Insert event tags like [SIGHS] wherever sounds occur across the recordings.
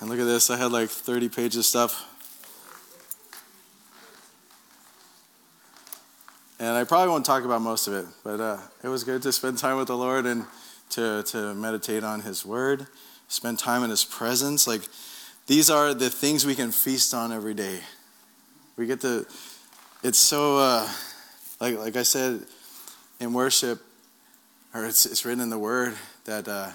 And look at this, I had like 30 pages of stuff. And I probably won't talk about most of it, but uh, it was good to spend time with the Lord and to, to meditate on His Word, spend time in His presence. Like, these are the things we can feast on every day. We get to, it's so, uh, like, like I said in worship, or it's, it's written in the Word that uh,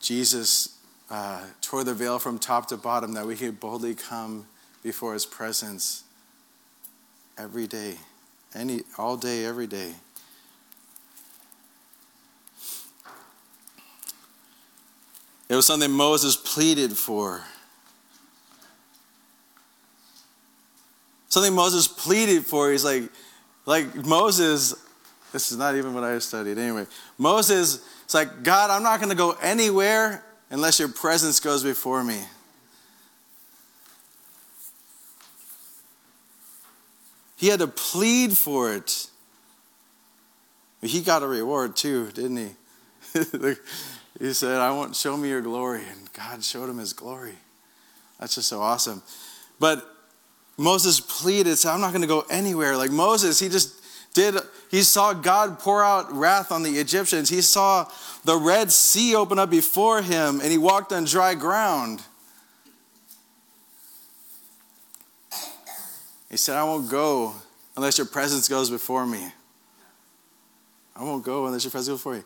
Jesus uh, tore the veil from top to bottom that we could boldly come before His presence every day any all day every day. It was something moses pleaded for. Something moses pleaded for he's like like moses this is not even what i studied. Anyway moses it's like god i'm not going to go anywhere unless your presence goes before me He had to plead for it. He got a reward too, didn't he? [LAUGHS] he said, I want show me your glory. And God showed him his glory. That's just so awesome. But Moses pleaded, said, I'm not going to go anywhere. Like Moses, he just did, he saw God pour out wrath on the Egyptians. He saw the Red Sea open up before him, and he walked on dry ground. He said, I won't go unless your presence goes before me. I won't go unless your presence goes before me.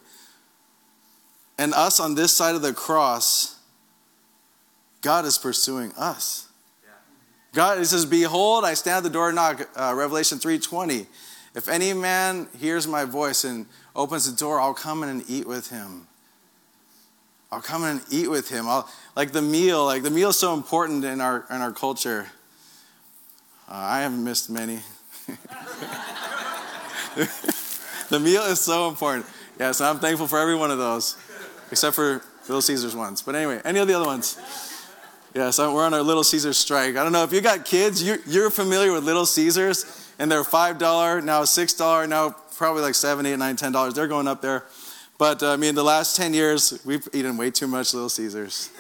And us on this side of the cross, God is pursuing us. God, he says, Behold, I stand at the door and knock, uh, Revelation 3.20. If any man hears my voice and opens the door, I'll come in and eat with him. I'll come in and eat with him. I'll, like the meal, like the meal is so important in our, in our culture. Uh, I haven't missed many. [LAUGHS] the meal is so important. Yes, I'm thankful for every one of those, except for Little Caesars ones. But anyway, any of the other ones. Yeah, so we're on our Little Caesars strike. I don't know if you got kids, you're, you're familiar with Little Caesars, and they're $5, now $6, now probably like 7 8 9 $10. They're going up there. But uh, I mean, the last 10 years, we've eaten way too much Little Caesars.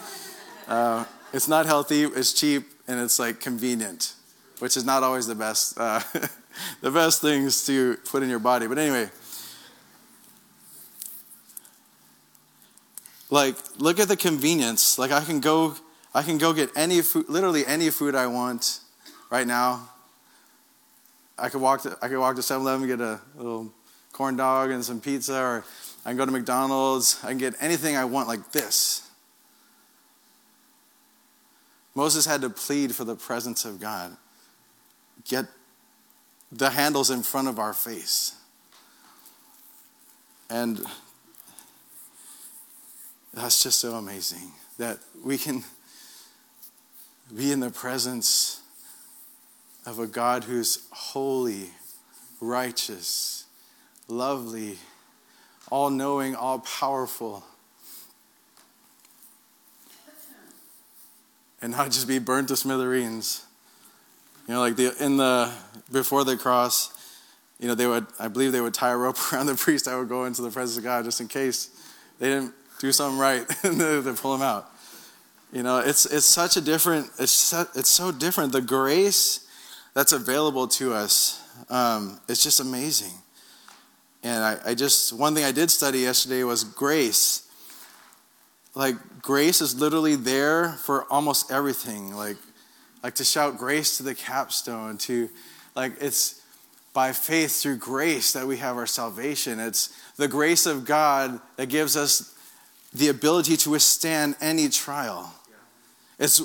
Uh, it's not healthy, it's cheap, and it's like convenient which is not always the best, uh, [LAUGHS] the best things to put in your body. But anyway, like look at the convenience. Like I can go, I can go get any food, literally any food I want, right now. I could walk to, I could walk to 7-Eleven and get a little corn dog and some pizza, or I can go to McDonald's. I can get anything I want like this. Moses had to plead for the presence of God get the handles in front of our face. And that's just so amazing that we can be in the presence of a God who's holy, righteous, lovely, all knowing, all powerful. And not just be burnt to smithereens. You know, like the, in the, before the cross, you know, they would, I believe they would tie a rope [LAUGHS] around the priest that would go into the presence of God just in case they didn't do something right [LAUGHS] and they pull him out. You know, it's, it's such a different, it's, it's so different. The grace that's available to us um, is just amazing. And I, I just, one thing I did study yesterday was grace. Like, grace is literally there for almost everything. Like, like to shout grace to the capstone, to like it's by faith through grace that we have our salvation. It's the grace of God that gives us the ability to withstand any trial. It's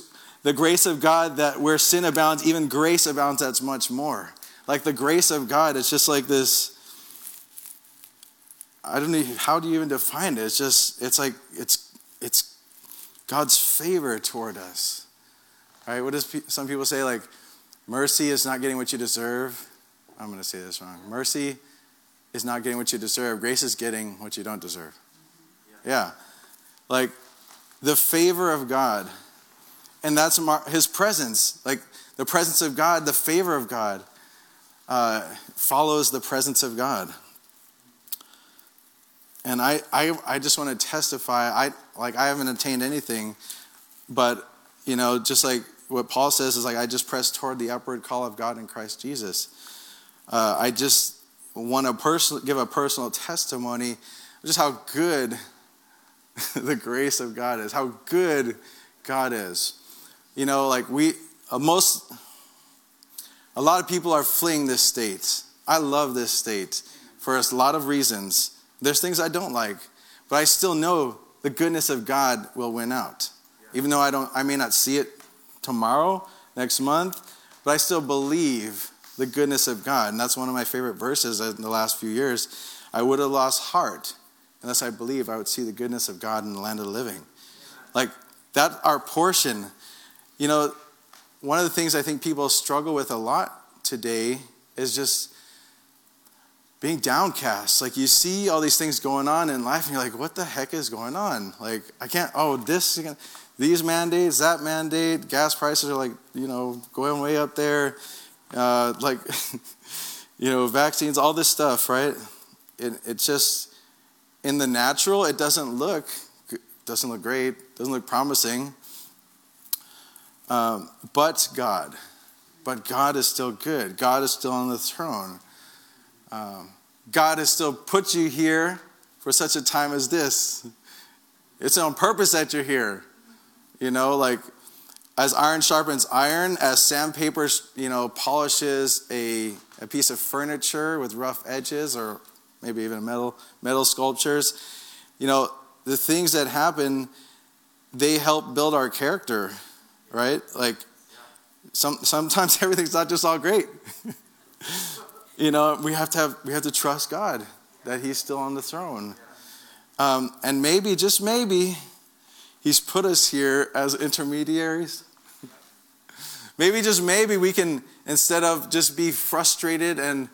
the grace of God that where sin abounds, even grace abounds that's much more. Like the grace of God, it's just like this. I don't know how do you even define it? It's just it's like it's it's God's favor toward us. Right? What does some people say? Like, mercy is not getting what you deserve. I'm going to say this wrong. Mercy is not getting what you deserve. Grace is getting what you don't deserve. Yeah. yeah. Like, the favor of God. And that's his presence. Like, the presence of God, the favor of God, uh, follows the presence of God. And I, I, I just want to testify. I like I haven't attained anything, but you know, just like what Paul says is like, I just press toward the upward call of God in Christ Jesus. Uh, I just want to person- give a personal testimony just how good [LAUGHS] the grace of God is, how good God is. You know, like we, uh, most, a lot of people are fleeing this state. I love this state for a lot of reasons. There's things I don't like, but I still know the goodness of God will win out. Even though I don't I may not see it tomorrow, next month, but I still believe the goodness of God. And that's one of my favorite verses in the last few years. I would have lost heart unless I believe I would see the goodness of God in the land of the living. Like that our portion. You know, one of the things I think people struggle with a lot today is just being downcast. Like you see all these things going on in life, and you're like, what the heck is going on? Like, I can't, oh, this, these mandates, that mandate, gas prices are like, you know, going way up there. Uh, like, [LAUGHS] you know, vaccines, all this stuff, right? It, it's just, in the natural, it doesn't look, doesn't look great, doesn't look promising. Um, but God, but God is still good. God is still on the throne. Um, God has still put you here for such a time as this. It's on purpose that you're here. You know, like as iron sharpens iron, as sandpaper, you know, polishes a, a piece of furniture with rough edges or maybe even metal, metal sculptures, you know, the things that happen, they help build our character, right? Like some, sometimes [LAUGHS] everything's not just all great. [LAUGHS] you know, we have to have we have to trust God that He's still on the throne, um, and maybe just maybe He's put us here as intermediaries. [LAUGHS] maybe just maybe we can instead of just be frustrated and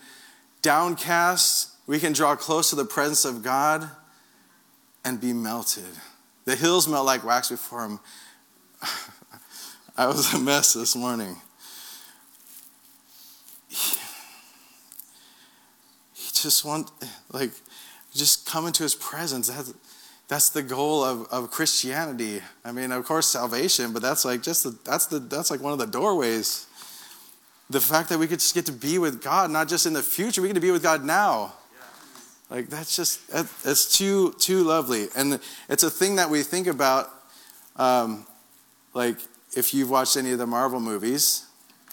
downcast, we can draw close to the presence of God and be melted. The hills melt like wax before Him. I was a mess this morning. He just want, like, just come into his presence. That's, that's the goal of, of Christianity. I mean, of course, salvation, but that's like just the, that's the that's like one of the doorways. The fact that we could just get to be with God, not just in the future, we get to be with God now. Like that's just it's too too lovely, and it's a thing that we think about. Um, like if you've watched any of the Marvel movies,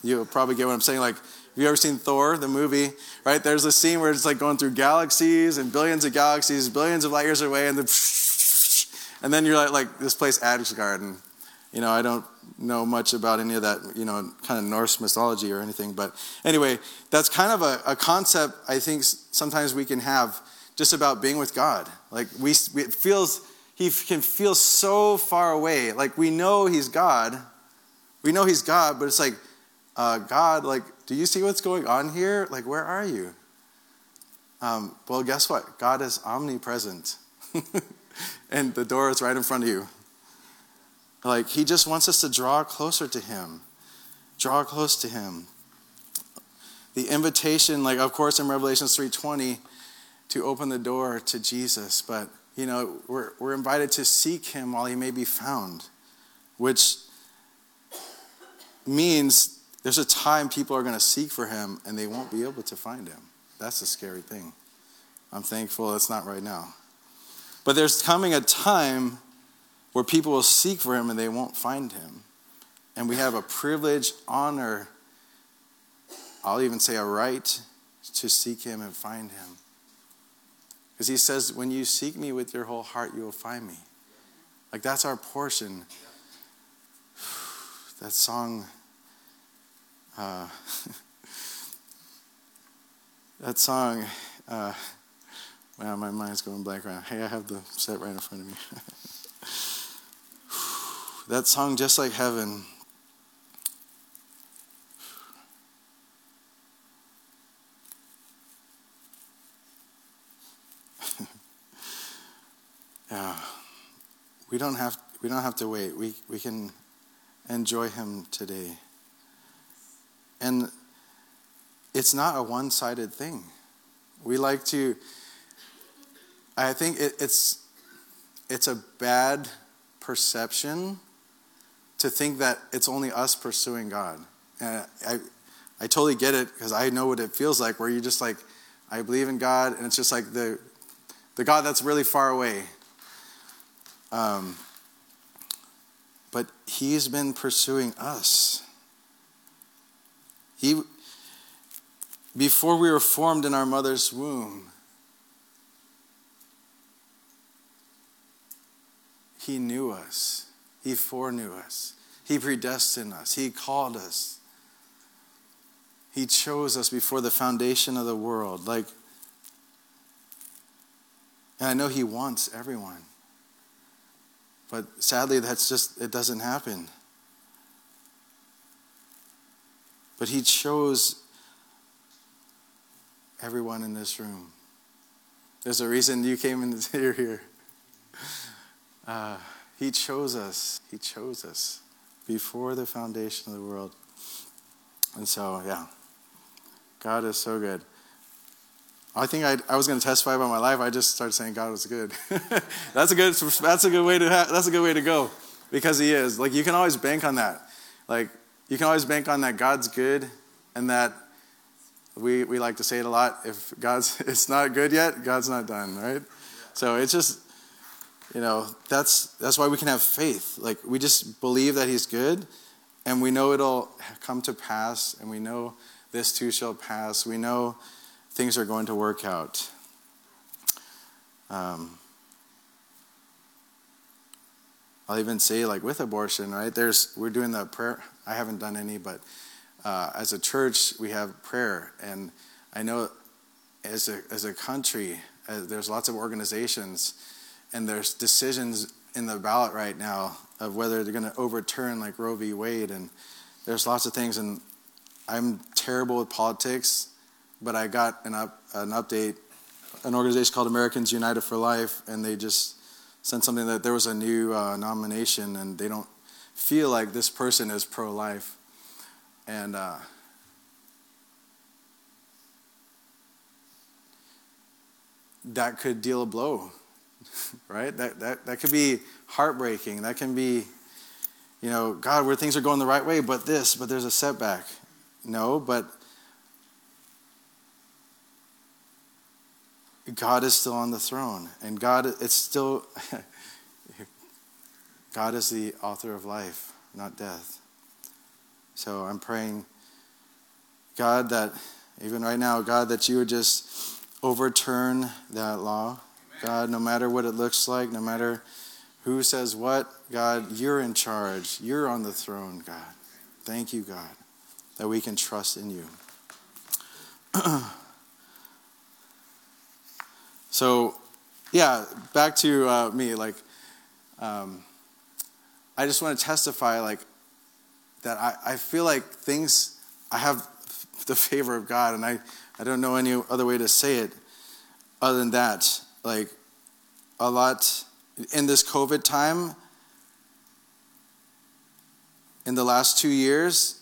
you'll probably get what I'm saying. Like have you ever seen Thor, the movie? Right? There's a scene where it's like going through galaxies and billions of galaxies, billions of light years away, and then, [LAUGHS] and then you're like, like this place, Asgard. You know, I don't know much about any of that, you know, kind of Norse mythology or anything. But anyway, that's kind of a, a concept I think sometimes we can have just about being with God. Like we, it feels, he can feel so far away. Like we know he's God. We know he's God, but it's like, uh, God, like, do you see what's going on here? Like, where are you? Um, well, guess what? God is omnipresent. [LAUGHS] and the door is right in front of you. Like, He just wants us to draw closer to Him. Draw close to Him. The invitation, like, of course, in Revelation 3.20, to open the door to Jesus. But, you know, we're, we're invited to seek Him while He may be found, which means there's a time people are going to seek for him and they won't be able to find him. That's a scary thing. I'm thankful it's not right now. But there's coming a time where people will seek for him and they won't find him. And we have a privilege, honor, I'll even say a right to seek him and find him. Because he says, when you seek me with your whole heart, you will find me. Like that's our portion. [SIGHS] That song uh, [LAUGHS] that song, uh, wow, my mind's going blank right now. Hey, I have the set right in front of me. [LAUGHS] that song, Just Like Heaven. Yeah, we don't have we don't have to wait. We we can enjoy him today. And it's not a one sided thing. We like to, I think it, it's, it's a bad perception to think that it's only us pursuing God. And I, I totally get it because I know what it feels like where you just like, I believe in God, and it's just like the, the God that's really far away. Um, but He's been pursuing us. He, before we were formed in our mother's womb, He knew us. He foreknew us. He predestined us. He called us. He chose us before the foundation of the world. Like, and I know He wants everyone. But sadly, that's just, it doesn't happen. But He chose everyone in this room. There's a reason you came in [LAUGHS] here. Uh, he chose us. He chose us before the foundation of the world. And so, yeah, God is so good. I think I, I was going to testify about my life. I just started saying God was good. [LAUGHS] that's a good. That's a good way to. that's a good way to go, because He is. Like you can always bank on that. Like you can always bank on that God's good, and that we we like to say it a lot. If God's [LAUGHS] it's not good yet, God's not done, right? So it's just you know, that's that's why we can have faith. Like we just believe that he's good and we know it'll come to pass and we know this too shall pass. We know things are going to work out. Um, I'll even say like with abortion, right? There's we're doing the prayer. I haven't done any, but uh, as a church we have prayer, and I know as a as a country, uh, there's lots of organizations and there's decisions in the ballot right now of whether they're going to overturn like Roe v. Wade, and there's lots of things. And I'm terrible with politics, but I got an up an update, an organization called Americans United for Life, and they just sent something that there was a new uh, nomination, and they don't feel like this person is pro-life, and. Uh, that could deal a blow [LAUGHS] right? That, that, that could be heartbreaking. That can be, you know, God, where things are going the right way, but this, but there's a setback. No, but God is still on the throne. And God, it's still, [LAUGHS] God is the author of life, not death. So I'm praying, God, that even right now, God, that you would just overturn that law God, no matter what it looks like, no matter who says what, God, you're in charge. You're on the throne, God. Thank you, God, that we can trust in you. [CLEARS THROAT] so, yeah, back to uh, me. Like, um, I just want to testify, like, that I, I feel like things, I have [LAUGHS] the favor of God, and I, I don't know any other way to say it other than that like a lot in this COVID time, in the last two years,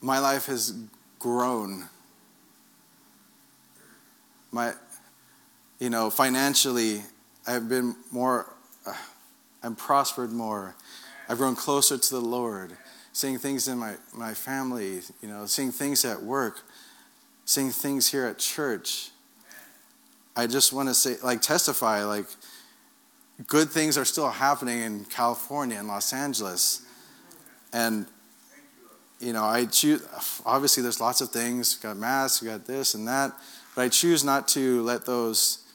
my life has grown. My, you know, financially, I've been more, uh, I'm prospered more. I've grown closer to the Lord, seeing things in my, my family, you know, seeing things at work, seeing things here at church. I just want to say, like, testify, like, good things are still happening in California and Los Angeles. And, you know, I choose, obviously, there's lots of things. We got masks, we got this and that. But I choose not to let those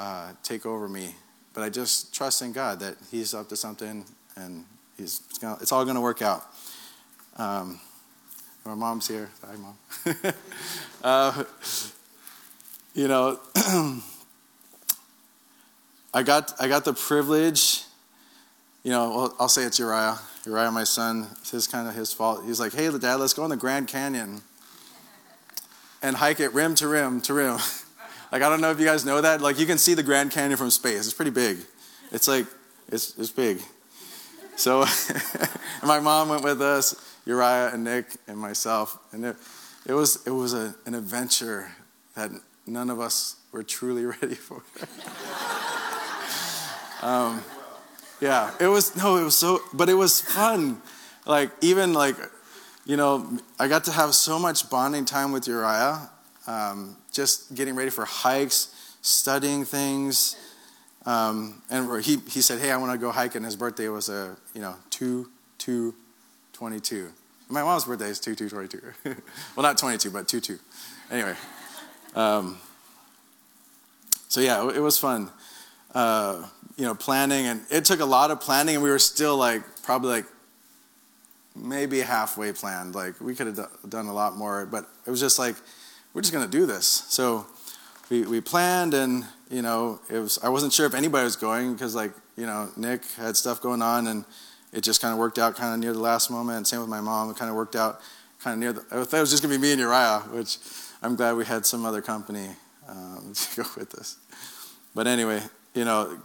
uh, take over me. But I just trust in God that He's up to something and he's, it's, gonna, it's all going to work out. Um, my mom's here. Hi, mom. [LAUGHS] uh, you know, [CLEARS THROAT] I got I got the privilege. You know, well, I'll say it's Uriah. Uriah, my son. It's his kind of his fault. He's like, "Hey, Dad, let's go in the Grand Canyon and hike it rim to rim to rim." [LAUGHS] like I don't know if you guys know that. Like you can see the Grand Canyon from space. It's pretty big. It's like it's it's big. So, [LAUGHS] my mom went with us, Uriah and Nick and myself, and it, it was it was a, an adventure that none of us were truly [LAUGHS] ready for. [LAUGHS] um, Yeah, it was no, it was so, but it was fun. Like even like, you know, I got to have so much bonding time with Uriah, um, just getting ready for hikes, studying things, um, and he he said, "Hey, I want to go hike," and his birthday was a you know two two twenty two. My mom's birthday is two two twenty two. [LAUGHS] well, not twenty two, but two two. Anyway, um, so yeah, it was fun. Uh, you know, planning, and it took a lot of planning, and we were still like probably like maybe halfway planned. Like we could have done a lot more, but it was just like we're just gonna do this. So we we planned, and you know, it was I wasn't sure if anybody was going because like you know Nick had stuff going on, and it just kind of worked out kind of near the last moment. And same with my mom, it kind of worked out kind of near. The, I thought it was just gonna be me and Uriah, which I'm glad we had some other company um, [LAUGHS] to go with us. But anyway, you know,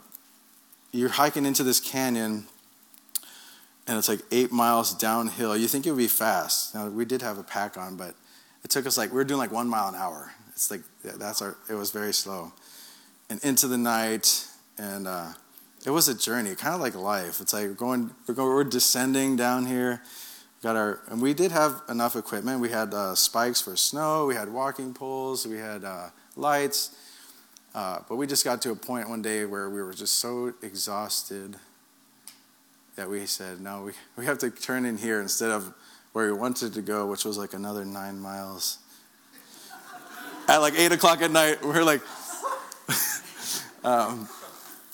you're hiking into this canyon and it's like eight miles downhill. You think it would be fast. Now, we did have a pack on, but it took us like, we were doing like one mile an hour. It's like, that's our, it was very slow. And into the night, and uh, it was a journey, kind of like life. It's like we're going, we're, going, we're descending down here. Got our, and we did have enough equipment. We had uh, spikes for snow, we had walking poles, we had uh, lights uh, but we just got to a point one day where we were just so exhausted that we said, no, we, we have to turn in here instead of where we wanted to go, which was like another nine miles. at like eight o'clock at night, we are like, [LAUGHS] um,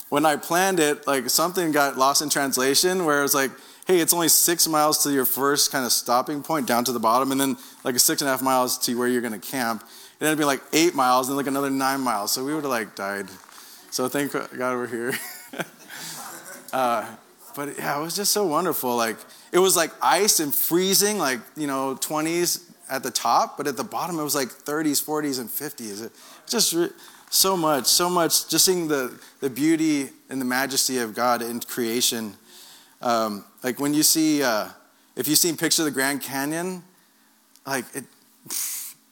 when I planned it, like something got lost in translation where it was like, hey, it's only six miles to your first kind of stopping point down to the bottom, and then like six and a half miles to where you're going to camp it ended up being like eight miles and like another nine miles. So we would have like died. So thank God we're here. [LAUGHS] uh, but yeah, it was just so wonderful. Like it was like ice and freezing, like you know, 20s at the top, but at the bottom it was like 30s, 40s, and 50s. It just so much, so much. Just seeing the the beauty and the majesty of God in creation. Um, like when you see, uh, if you've seen picture of the Grand Canyon, like it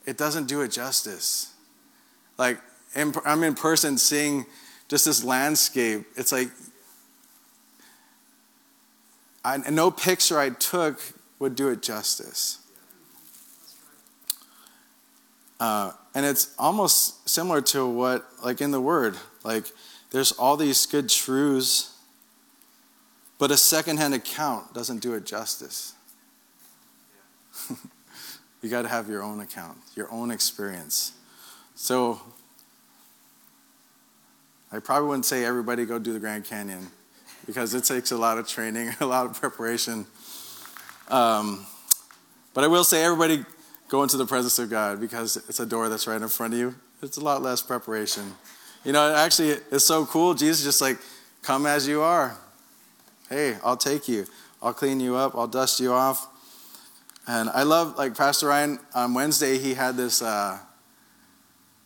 it doesn't do it justice. Like, I'm in person seeing just this landscape. It's like, I, no picture I took would do it justice. Uh, and it's almost similar to what, like in the Word, like there's all these good truths, but a secondhand account doesn't do it justice. [LAUGHS] You got to have your own account, your own experience. So, I probably wouldn't say everybody go do the Grand Canyon because it takes a lot of training, [LAUGHS] a lot of preparation. Um, but I will say everybody go into the presence of God because it's a door that's right in front of you. It's a lot less preparation. You know, actually, it's so cool. Jesus just like, come as you are. Hey, I'll take you. I'll clean you up. I'll dust you off. And I love, like Pastor Ryan on Wednesday, he had this uh,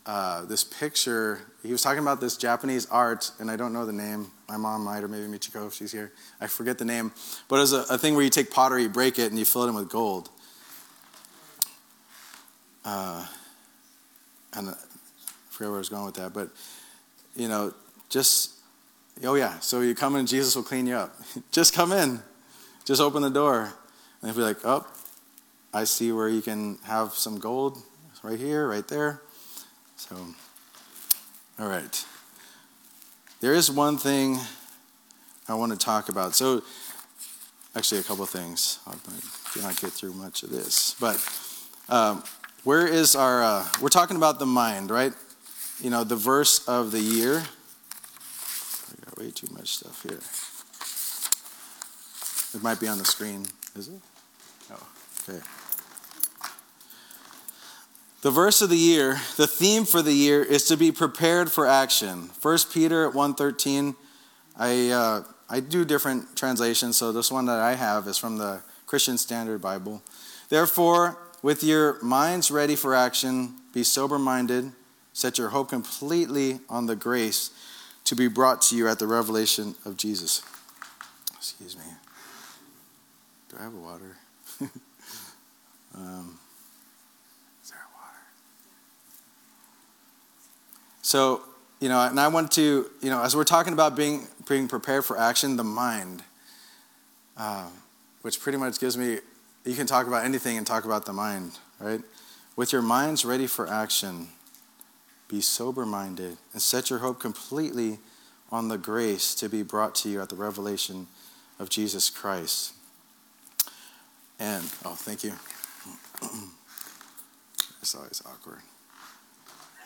uh, this picture. He was talking about this Japanese art, and I don't know the name. My mom might, or maybe Michiko, if she's here. I forget the name. But it was a, a thing where you take pottery, you break it, and you fill it in with gold. Uh, and I forget where I was going with that, but you know, just oh yeah. So you come in, Jesus will clean you up. [LAUGHS] just come in, just open the door, and he'll be like, oh, I see where you can have some gold right here, right there. So, all right. There is one thing I want to talk about. So, actually, a couple of things. I'll not get through much of this. But um, where is our, uh, we're talking about the mind, right? You know, the verse of the year. I got way too much stuff here. It might be on the screen, is it? Oh, okay. The verse of the year, the theme for the year is to be prepared for action. 1 Peter 1.13, I, uh, I do different translations, so this one that I have is from the Christian Standard Bible. Therefore, with your minds ready for action, be sober minded, set your hope completely on the grace to be brought to you at the revelation of Jesus. Excuse me. Do I have a water? [LAUGHS] um, So, you know, and I want to, you know, as we're talking about being being prepared for action, the mind, uh, which pretty much gives me, you can talk about anything and talk about the mind, right? With your minds ready for action, be sober minded and set your hope completely on the grace to be brought to you at the revelation of Jesus Christ. And, oh, thank you. [CLEARS THROAT] it's always awkward.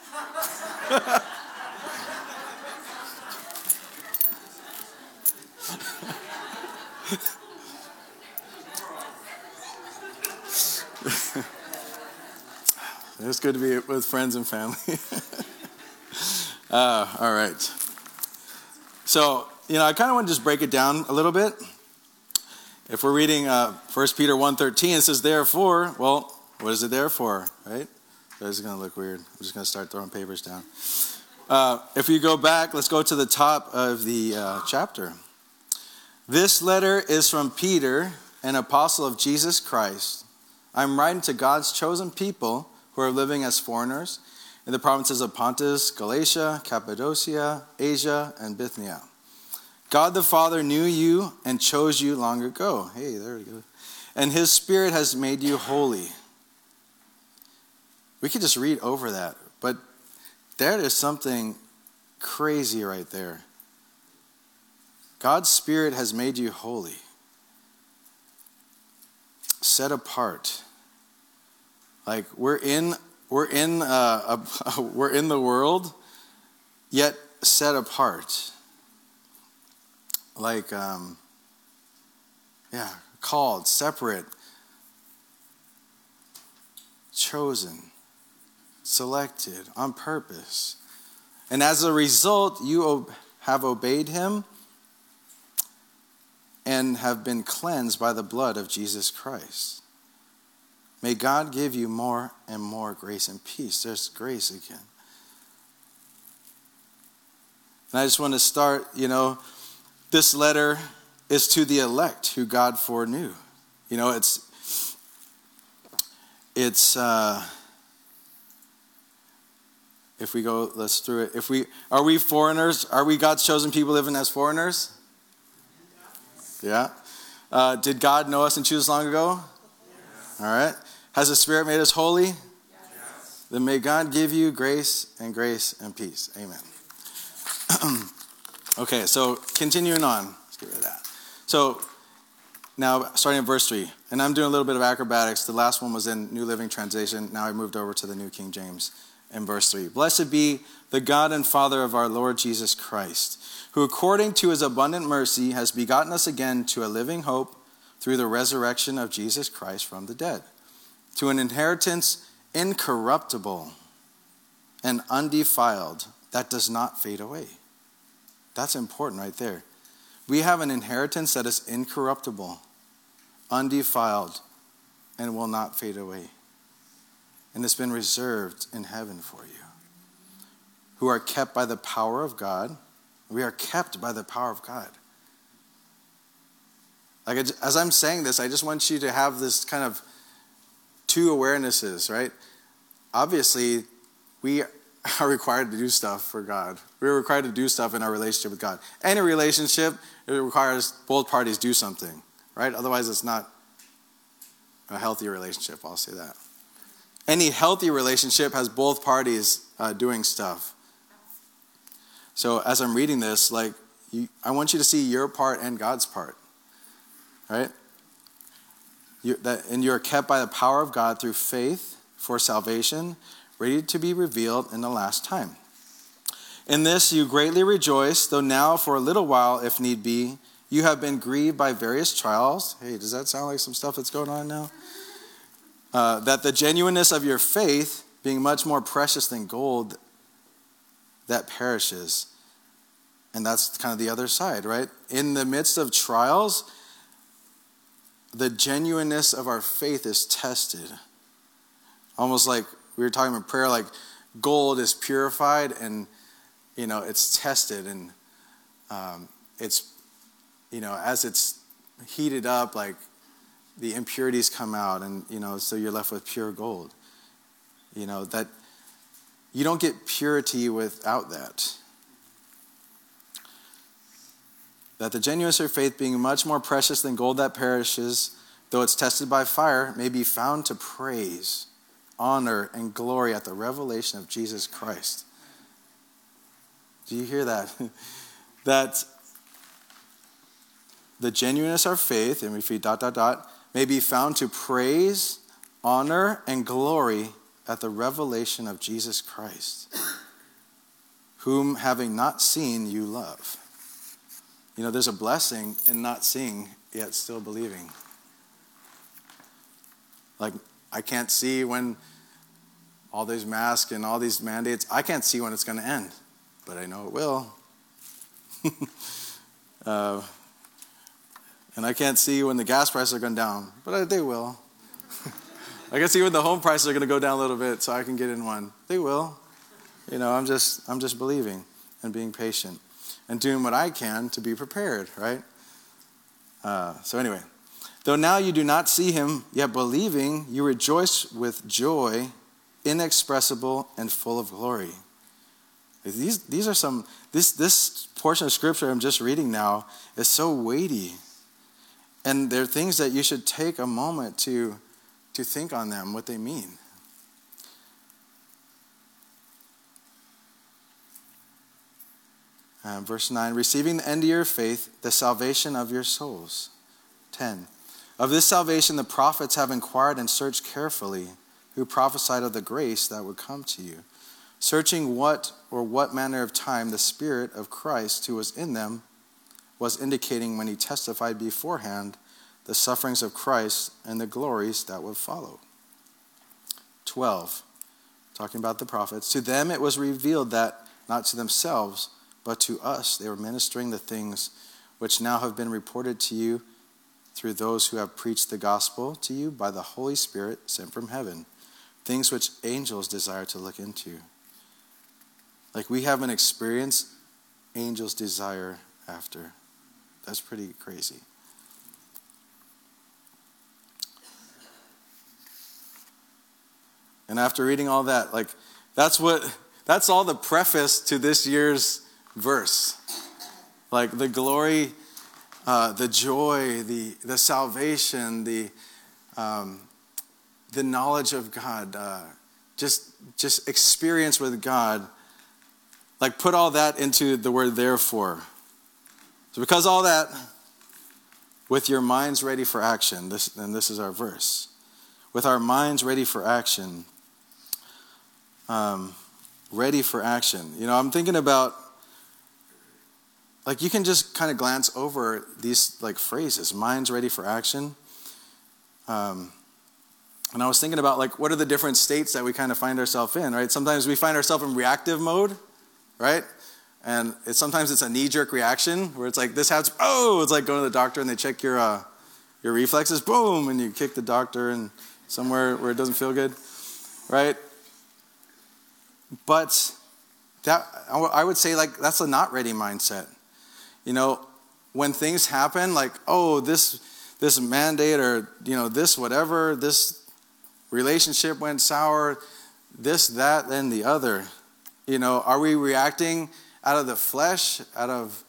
[LAUGHS] it's good to be with friends and family. uh, [LAUGHS] all right. So, you know, I kind of want to just break it down a little bit. If we're reading uh, 1 Peter 1.13, it says, therefore, well, what is it there for, right? This is going to look weird. I'm just going to start throwing papers down. Uh, if you go back, let's go to the top of the uh, chapter. This letter is from Peter, an apostle of Jesus Christ. I'm writing to God's chosen people who are living as foreigners in the provinces of Pontus, Galatia, Cappadocia, Asia, and Bithynia. God the Father knew you and chose you long ago. Hey, there we go. And his Spirit has made you holy. We could just read over that, but there is something crazy right there. God's Spirit has made you holy, set apart. Like we're in, we're in, uh, a, [LAUGHS] we're in the world, yet set apart. Like, um, yeah, called, separate, chosen, selected on purpose. And as a result, you have obeyed him and have been cleansed by the blood of Jesus Christ. May God give you more and more grace and peace. There's grace again. And I just want to start, you know, this letter is to the elect who God foreknew. You know, it's, it's, uh, if we go, let's through it. If we, are we foreigners? Are we God's chosen people living as foreigners? Yeah. Uh, did God know us and choose us long ago? Yes. All right. Has the Spirit made us holy? Yes. Then may God give you grace and grace and peace. Amen. [CLEARS THROAT] okay, so continuing on. Let's get rid of that. So now, starting at verse 3, and I'm doing a little bit of acrobatics. The last one was in New Living Translation. Now I moved over to the New King James in verse 3. Blessed be the God and Father of our Lord Jesus Christ who according to his abundant mercy has begotten us again to a living hope through the resurrection of Jesus Christ from the dead, to an inheritance incorruptible and undefiled that does not fade away. That's important right there. We have an inheritance that is incorruptible, undefiled, and will not fade away. And it's been reserved in heaven for you, who are kept by the power of God we are kept by the power of God. Like, as I'm saying this, I just want you to have this kind of two awarenesses, right? Obviously, we are required to do stuff for God. We're required to do stuff in our relationship with God. Any relationship, it requires both parties do something, right? Otherwise, it's not a healthy relationship, I'll say that. Any healthy relationship has both parties uh, doing stuff. So as I'm reading this, like, you, I want you to see your part and God's part, right? You, that, and you're kept by the power of God through faith for salvation, ready to be revealed in the last time. In this you greatly rejoice, though now for a little while, if need be, you have been grieved by various trials. Hey, does that sound like some stuff that's going on now? Uh, that the genuineness of your faith, being much more precious than gold that perishes. And that's kind of the other side, right? In the midst of trials, the genuineness of our faith is tested. Almost like we were talking about prayer, like gold is purified and, you know, it's tested and um, it's, you know, as it's heated up, like the impurities come out and you know so you're left with pure gold. You know that you don't get purity without that. That the genuineness of faith being much more precious than gold that perishes though it's tested by fire may be found to praise honor and glory at the revelation of jesus christ. Do you hear that? [LAUGHS] That the genuineness of faith and we feed dot dot dot may be found to praise, honor, and glory at the revelation of Jesus Christ, whom having not seen, you love. You know, there's a blessing in not seeing, yet still believing. Like, I can't see when all these masks and all these mandates, I can't see when it's going to end, but I know it will. [LAUGHS] uh, and I can't see when the gas prices are going down, but they will. [LAUGHS] I see when the home prices are going to go down a little bit, so I can get in one. They will. You know, I'm just, I'm just believing and being patient and doing what I can to be prepared, right? Uh, so, anyway, though now you do not see him, yet believing, you rejoice with joy inexpressible and full of glory. These, these are some, this, this portion of scripture I'm just reading now is so weighty. And they're things that you should take a moment to, to think on them, what they mean. Uh, verse 9, receiving the end of your faith, the salvation of your souls. 10. Of this salvation the prophets have inquired and searched carefully, who prophesied of the grace that would come to you, searching what or what manner of time the Spirit of Christ who was in them was indicating when he testified beforehand the sufferings of Christ and the glories that would follow. 12. Talking about the prophets. To them it was revealed that, not to themselves, but to us they were ministering the things which now have been reported to you through those who have preached the gospel to you by the Holy Spirit sent from heaven, things which angels desire to look into. Like we have an experience angels desire after. That's pretty crazy. And after reading all that, like that's what that's all the preface to this year's verse. Like the glory, uh, the joy, the, the salvation, the, um, the knowledge of God, uh, just, just experience with God. Like put all that into the word therefore. So, because all that, with your minds ready for action, this, and this is our verse. With our minds ready for action, um, ready for action. You know, I'm thinking about like you can just kind of glance over these like phrases minds ready for action um, and i was thinking about like what are the different states that we kind of find ourselves in right sometimes we find ourselves in reactive mode right and sometimes it's a knee-jerk reaction where it's like this happens oh it's like going to the doctor and they check your uh, your reflexes boom and you kick the doctor and somewhere where it doesn't feel good right? But that i would say like that's a not ready mindset. You know, when things happen, like, oh, this this mandate or you know this whatever this relationship went sour this that then the other you know are we reacting out of the flesh out of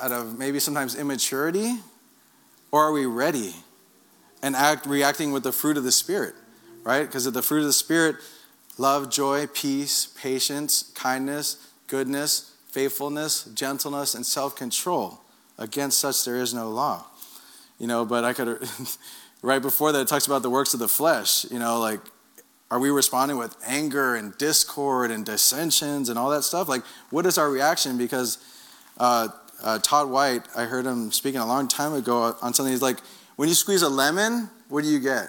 out of maybe sometimes immaturity or are we ready and act reacting with the fruit of the spirit right because of the fruit of the spirit love joy peace patience kindness goodness faithfulness, gentleness, and self control. Against such there is no law. You know, but I could, [LAUGHS] right before that, it talks about the works of the flesh. You know, like, are we responding with anger and discord and dissensions and all that stuff? Like, what is our reaction? Because uh, uh, Todd White, I heard him speaking a long time ago on something. He's like, when you squeeze a lemon, what do you get?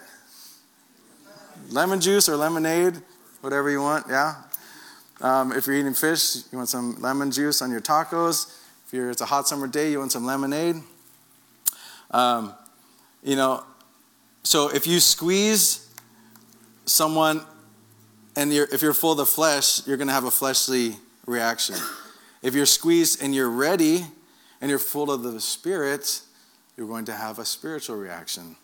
Lemon juice or lemonade, whatever you want, yeah? Um, if you're eating fish, you want some lemon juice on your tacos. If it's a hot summer day, you want some lemonade. Um, you know, so if you squeeze someone and you're, if you're full of the flesh, you're going to have a fleshly reaction. If you're squeezed and you're ready and you're full of the Spirit, you're going to have a spiritual reaction.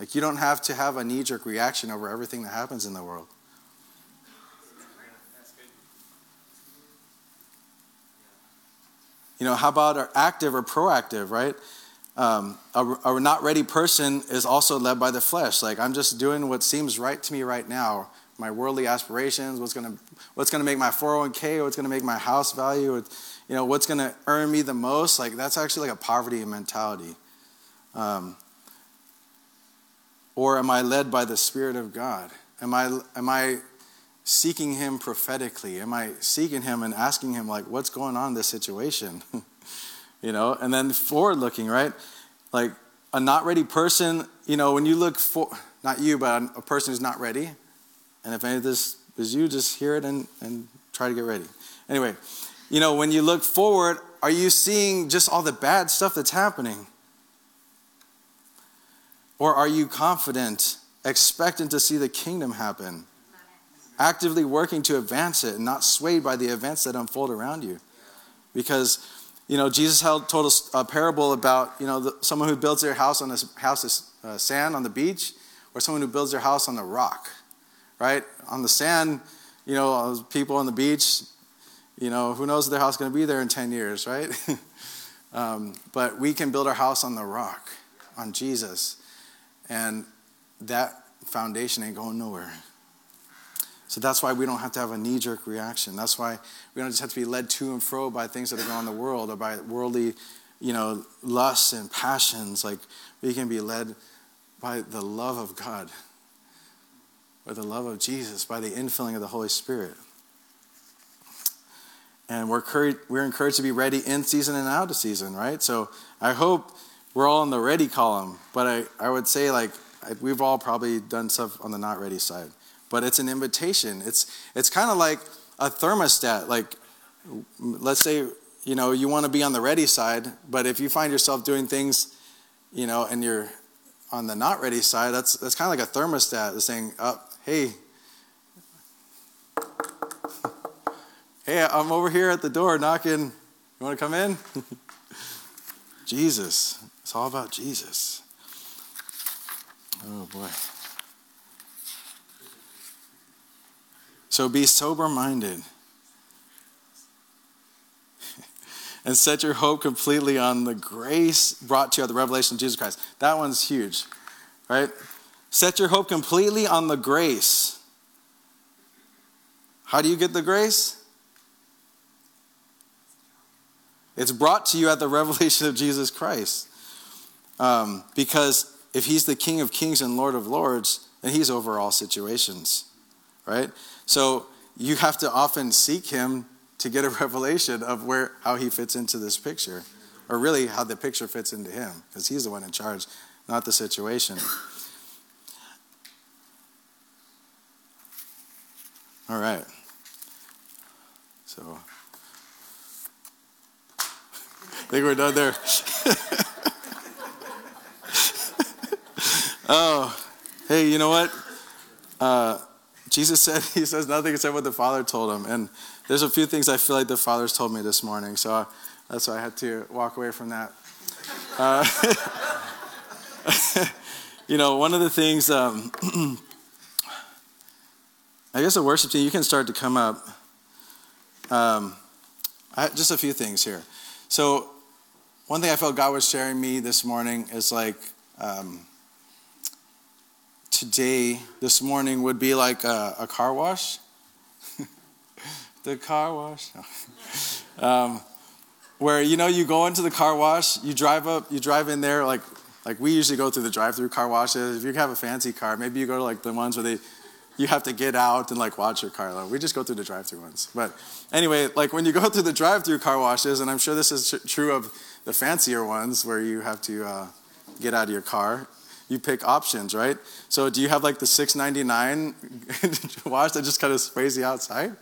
Like you don't have to have a knee jerk reaction over everything that happens in the world. You know, how about our active or proactive, right? Um, a, a not ready person is also led by the flesh. Like, I'm just doing what seems right to me right now. My worldly aspirations, what's gonna, what's gonna make my 401k, what's gonna make my house value, you know, what's gonna earn me the most. Like, that's actually like a poverty mentality. Um, or am I led by the Spirit of God? Am I, am I seeking Him prophetically? Am I seeking Him and asking Him, like, what's going on in this situation? [LAUGHS] you know, and then forward looking, right? Like a not ready person, you know, when you look for, not you, but a person who's not ready, and if any of this is you, just hear it and, and try to get ready. Anyway, you know, when you look forward, are you seeing just all the bad stuff that's happening? Or are you confident, expectant to see the kingdom happen? Actively working to advance it and not swayed by the events that unfold around you. Because, you know, Jesus told us a parable about, you know, the, someone who builds their house on a house of uh, sand on the beach or someone who builds their house on the rock, right? On the sand, you know, people on the beach, you know, who knows if their house is going to be there in 10 years, right? [LAUGHS] um, but we can build our house on the rock, on Jesus. And that foundation ain't going nowhere. So that's why we don't have to have a knee jerk reaction. That's why we don't just have to be led to and fro by things that are going on in the world or by worldly, you know, lusts and passions. Like we can be led by the love of God, by the love of Jesus, by the infilling of the Holy Spirit. And we're, we're encouraged to be ready in season and out of season, right? So I hope we're all in the ready column, but I, I would say like we've all probably done stuff on the not ready side. But it's an invitation. It's it's kind of like a thermostat. Like let's say you know you want to be on the ready side, but if you find yourself doing things, you know, and you're on the not ready side, that's that's kind of like a thermostat. It's saying, oh, hey, [LAUGHS] hey, I'm over here at the door knocking. You want to come in? [LAUGHS] Jesus. It's all about Jesus. Oh boy. So be sober minded [LAUGHS] and set your hope completely on the grace brought to you at the revelation of Jesus Christ. That one's huge, right? Set your hope completely on the grace. How do you get the grace? It's brought to you at the [LAUGHS] revelation of Jesus Christ. Um, because if he's the King of Kings and Lord of Lords, then he's over all situations, right? So you have to often seek him to get a [LAUGHS] revelation of where how he fits into this picture, or really how the picture fits into him, because he's the one in charge, not the situation. All right. So I think we're done there. [LAUGHS] Oh, hey, you know what? Uh, Jesus said, [LAUGHS] He says nothing except what the Father told him. And there's a few things I feel like the Father's told me this morning. So uh, that's why I had to walk away from that. Uh, [LAUGHS] you know, one of the things, um, [CLEARS THROAT] I guess a worship team, you can start to come up. Um, I, just a few things here. So, one thing I felt God was sharing me this morning is like, um, today, this morning, would be like a, a car wash. [LAUGHS] the car wash. [LAUGHS] um, where you know you go into the car wash, you drive up, you drive in there like like we usually go through the drive-through car washes. If you have a fancy car, maybe you go to like the ones where they you have to get out and like watch your car. Like, we just go through the drive-through ones. But anyway, like when you go [LAUGHS] through the drive-through car washes, and I'm sure this is true of the fancier ones where you have to uh, get out of your car you pick options, right? So do you have like the 6.99 [LAUGHS] wash that just kind of sprays the outside?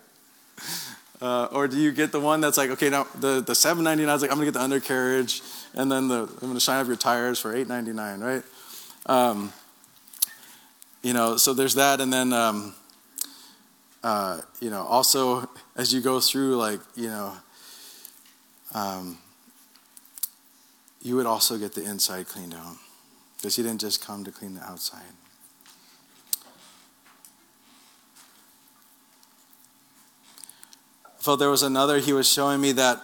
Uh, or do you get the one that's like, okay, now the, the 7.99 is like, I'm gonna get the undercarriage, and then the, I'm gonna shine up your tires for 8.99, right? Um, you know, so there's that, and then, um, uh, you know, also as you go through, like, you know, um, you would also get the inside cleaned out. Because he didn't just come to clean the outside. So there was another, he was showing me that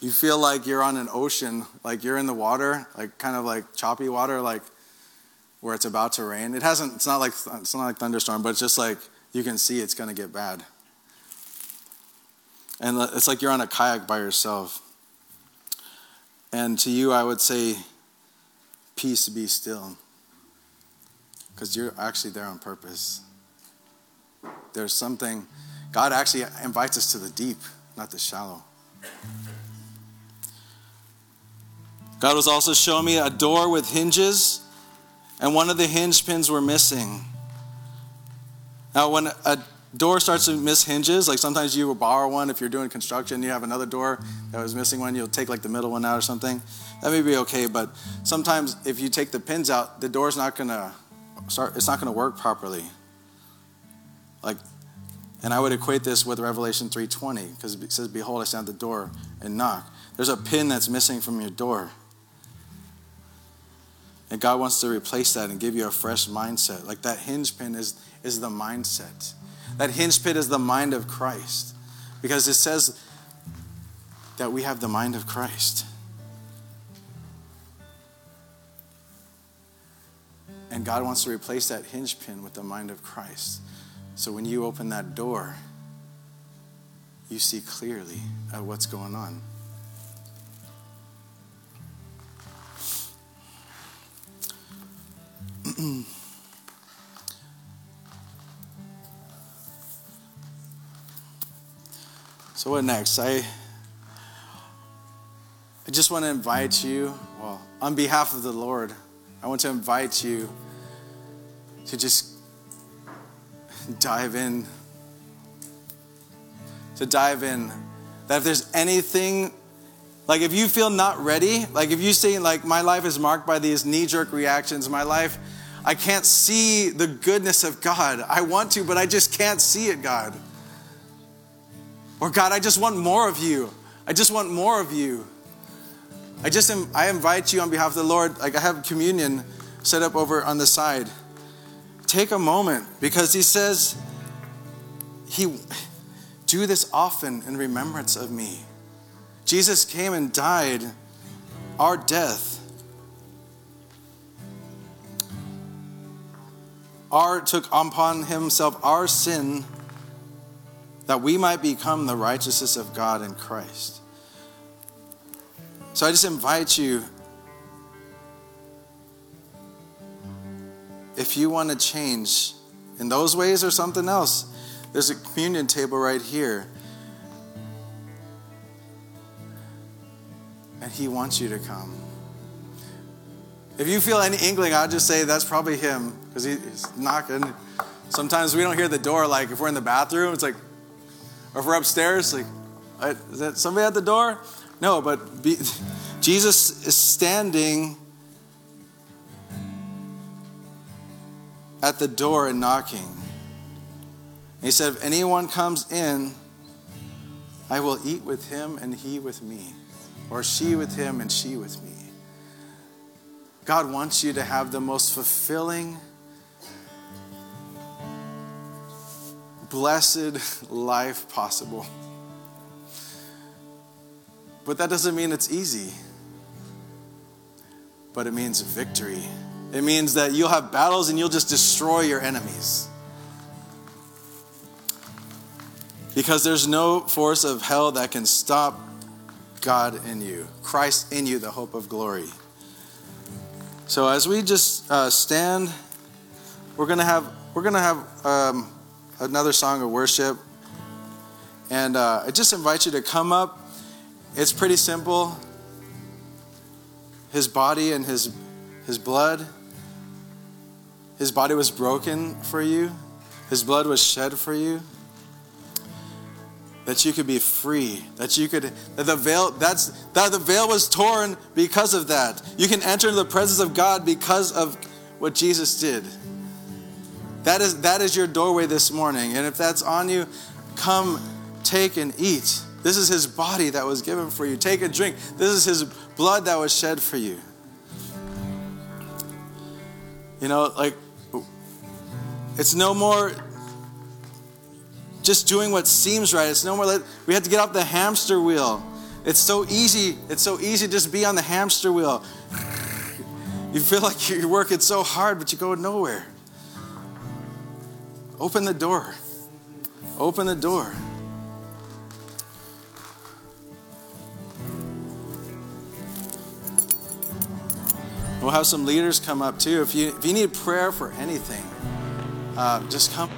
you feel like you're on an ocean, like you're in the water, like kind of like choppy water, like where it's about to rain. It hasn't. It's not like it's not like thunderstorm, but it's just like you can see it's going to get bad. And it's like you're on a kayak by yourself. And to you, I would say, peace be still. Because you're actually there on purpose. There's something, God actually invites us to the deep, not the shallow. God was also showing me a door with hinges, and one of the hinge pins were missing. Now, when a door starts to miss hinges, like sometimes you will borrow one if you're doing construction, you have another door that was missing one, you'll take like the middle one out or something. That may be okay, but sometimes if you take the pins out, the door's not gonna start, it's not gonna work properly. Like, and I would equate this with Revelation 3:20, because it says, Behold, I stand at the door and knock. There's a pin that's missing from your door. And God wants to replace that and give you a fresh mindset. Like that hinge pin is, is the mindset. That hinge pin is the mind of Christ. Because it says that we have the mind of Christ. And God wants to replace that hinge pin with the mind of Christ. So when you open that door, you see clearly at what's going on. [CLEARS THROAT] so what next? I I just want to invite you, well, on behalf of the Lord, I want to invite you to just dive in. To dive in. That if there's anything like if you feel not ready, like if you say like my life is marked by these knee-jerk reactions, my life I can't see the goodness of God. I want to, but I just can't see it, God. Or God, I just want more of you. I just want more of you. I just I invite you on behalf of the Lord, like I have communion set up over on the side. Take a moment because he says he do this often in remembrance of me. Jesus came and died our death. Our took upon himself our sin that we might become the righteousness of God in Christ. So I just invite you if you want to change in those ways or something else, there's a communion table right here. and He wants you to come. If you feel any inkling, I'll just say that's probably Him because He's knocking. Sometimes we don't hear the door, like if we're in the bathroom, it's like, or if we're upstairs, like, is that somebody at the door? No, but be, [LAUGHS] Jesus is standing at the door and knocking. He said, If anyone comes in, I will eat with him and he with me or she with him and she with me. God wants you to have the most fulfilling, blessed life possible. But that doesn't mean it's easy. But it means victory. It means that you'll have battles and you'll just destroy your enemies. Because there's no force of hell that can stop God in you, Christ in you, the hope of glory. So as we just uh, stand, we're gonna have we're gonna have um, another song of worship, and uh, I just invite you to come up. It's pretty simple. His body and his his blood. His body was broken for you. His blood was shed for you that you could be free, that you could that the veil that's that the veil was torn because of that. You can enter into the presence of God because of what Jesus did. That is that is your doorway this morning. And if that's on you, come take and eat. This is his body that was given for you. Take a drink. This is his blood that was shed for you. You know, like it's no more just doing what seems right. It's no more like we have to get off the hamster wheel. It's so easy. It's so easy to just be on the hamster wheel. You feel like you're working so hard, but you go nowhere. Open the door. Open the door. We'll have some leaders come up too. If you, if you need prayer for anything, uh, just come.